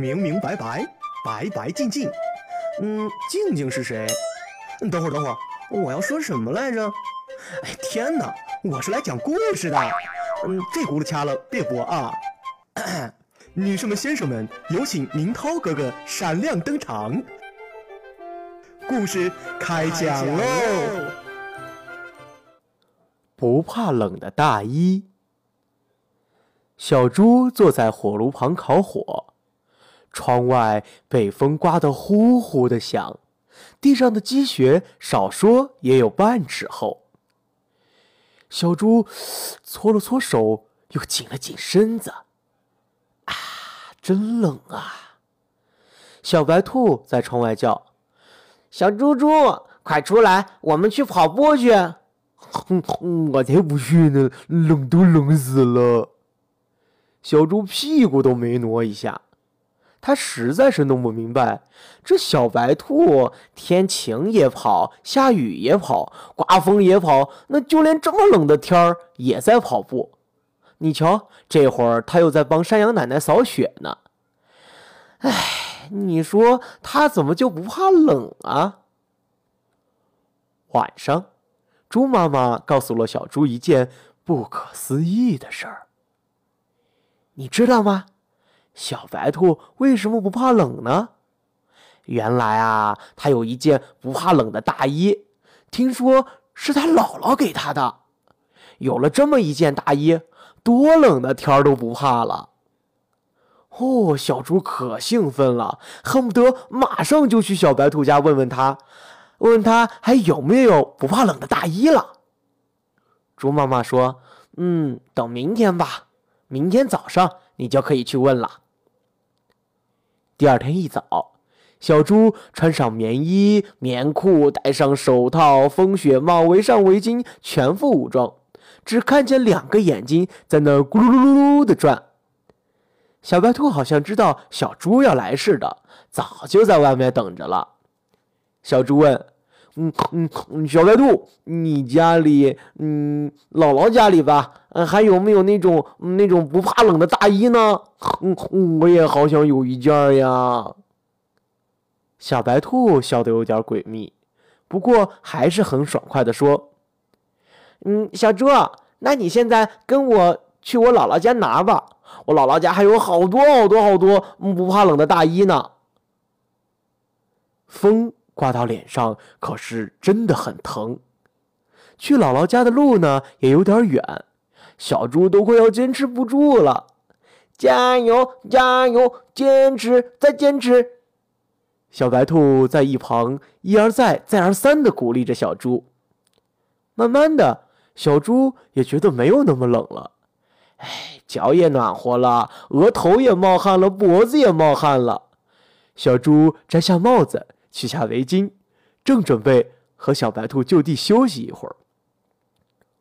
明明白白，白白净净。嗯，静静是谁？等会儿，等会儿，我要说什么来着？哎，天哪，我是来讲故事的。嗯，这轱辘掐了，别播啊。女士们、先生们，有请明涛哥哥闪亮登场。故事开讲喽！不怕冷的大衣。小猪坐在火炉旁烤火，窗外北风刮得呼呼的响，地上的积雪少说也有半尺厚。小猪搓了搓手，又紧了紧身子。啊，真冷啊！小白兔在窗外叫：“小猪猪，快出来，我们去跑步去！”哼 哼我才不去呢，冷都冷死了。小猪屁股都没挪一下，他实在是弄不明白，这小白兔天晴也跑，下雨也跑，刮风也跑，那就连这么冷的天儿也在跑步。你瞧，这会儿他又在帮山羊奶奶扫雪呢。哎，你说他怎么就不怕冷啊？晚上，猪妈妈告诉了小猪一件不可思议的事儿。你知道吗？小白兔为什么不怕冷呢？原来啊，它有一件不怕冷的大衣，听说是它姥姥给它的。有了这么一件大衣，多冷的天儿都不怕了。哦，小猪可兴奋了，恨不得马上就去小白兔家问问他，问问他还有没有不怕冷的大衣了。猪妈妈说：“嗯，等明天吧。”明天早上你就可以去问了。第二天一早，小猪穿上棉衣、棉裤，戴上手套、风雪帽，围上围巾，全副武装，只看见两个眼睛在那咕噜噜噜噜的转。小白兔好像知道小猪要来似的，早就在外面等着了。小猪问。嗯嗯，小白兔，你家里，嗯，姥姥家里吧，嗯还有没有那种那种不怕冷的大衣呢？嗯，我也好想有一件呀。小白兔笑得有点诡秘，不过还是很爽快的说：“嗯，小猪，那你现在跟我去我姥姥家拿吧，我姥姥家还有好多好多好多不怕冷的大衣呢。”风。刮到脸上可是真的很疼。去姥姥家的路呢也有点远，小猪都快要坚持不住了。加油，加油，坚持，再坚持！小白兔在一旁一而再、再而三的鼓励着小猪。慢慢的，小猪也觉得没有那么冷了。哎，脚也暖和了，额头也冒汗了，脖子也冒汗了。小猪摘下帽子。取下围巾，正准备和小白兔就地休息一会儿。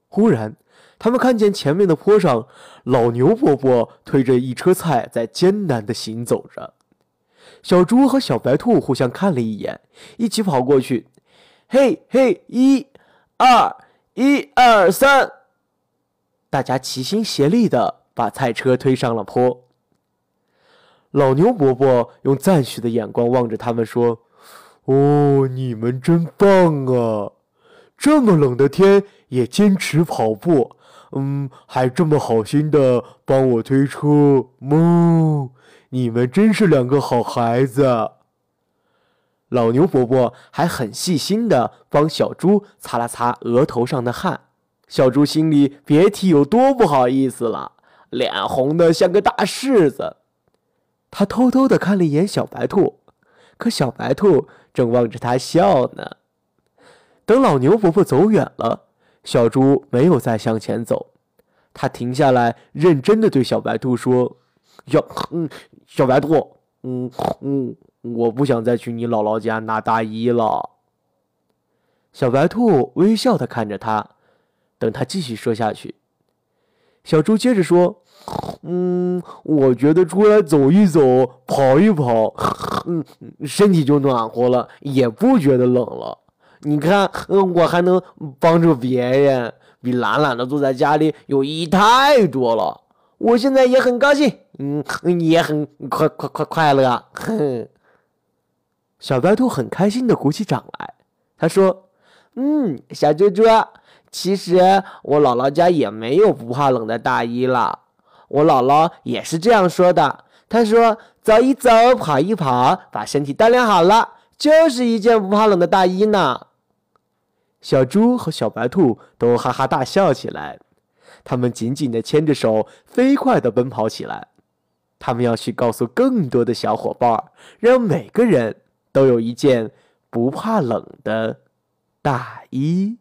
忽然，他们看见前面的坡上，老牛伯伯推着一车菜在艰难地行走着。小猪和小白兔互相看了一眼，一起跑过去。嘿嘿，一、二、一、二、三，大家齐心协力地把菜车推上了坡。老牛伯伯用赞许的眼光望着他们说。哦，你们真棒啊！这么冷的天也坚持跑步，嗯，还这么好心的帮我推车，哞！你们真是两个好孩子。老牛伯伯还很细心的帮小猪擦了擦额头上的汗，小猪心里别提有多不好意思了，脸红的像个大柿子。他偷偷的看了一眼小白兔。可小白兔正望着他笑呢。等老牛伯伯走远了，小猪没有再向前走，他停下来，认真的对小白兔说：“小，小白兔，嗯嗯，我不想再去你姥姥家拿大衣了。”小白兔微笑的看着他，等他继续说下去，小猪接着说。嗯，我觉得出来走一走、跑一跑，嗯，身体就暖和了，也不觉得冷了。你看，我还能帮助别人，比懒懒的坐在家里有意义太多了。我现在也很高兴，嗯，也很快快快快乐。哼。小白兔很开心的鼓起掌来，他说：“嗯，小猪猪，其实我姥姥家也没有不怕冷的大衣了。我姥姥也是这样说的。她说，走一走，跑一跑，把身体锻炼好了，就是一件不怕冷的大衣呢。”小猪和小白兔都哈哈大笑起来，他们紧紧的牵着手，飞快的奔跑起来。他们要去告诉更多的小伙伴，让每个人。都有一件不怕冷的大衣。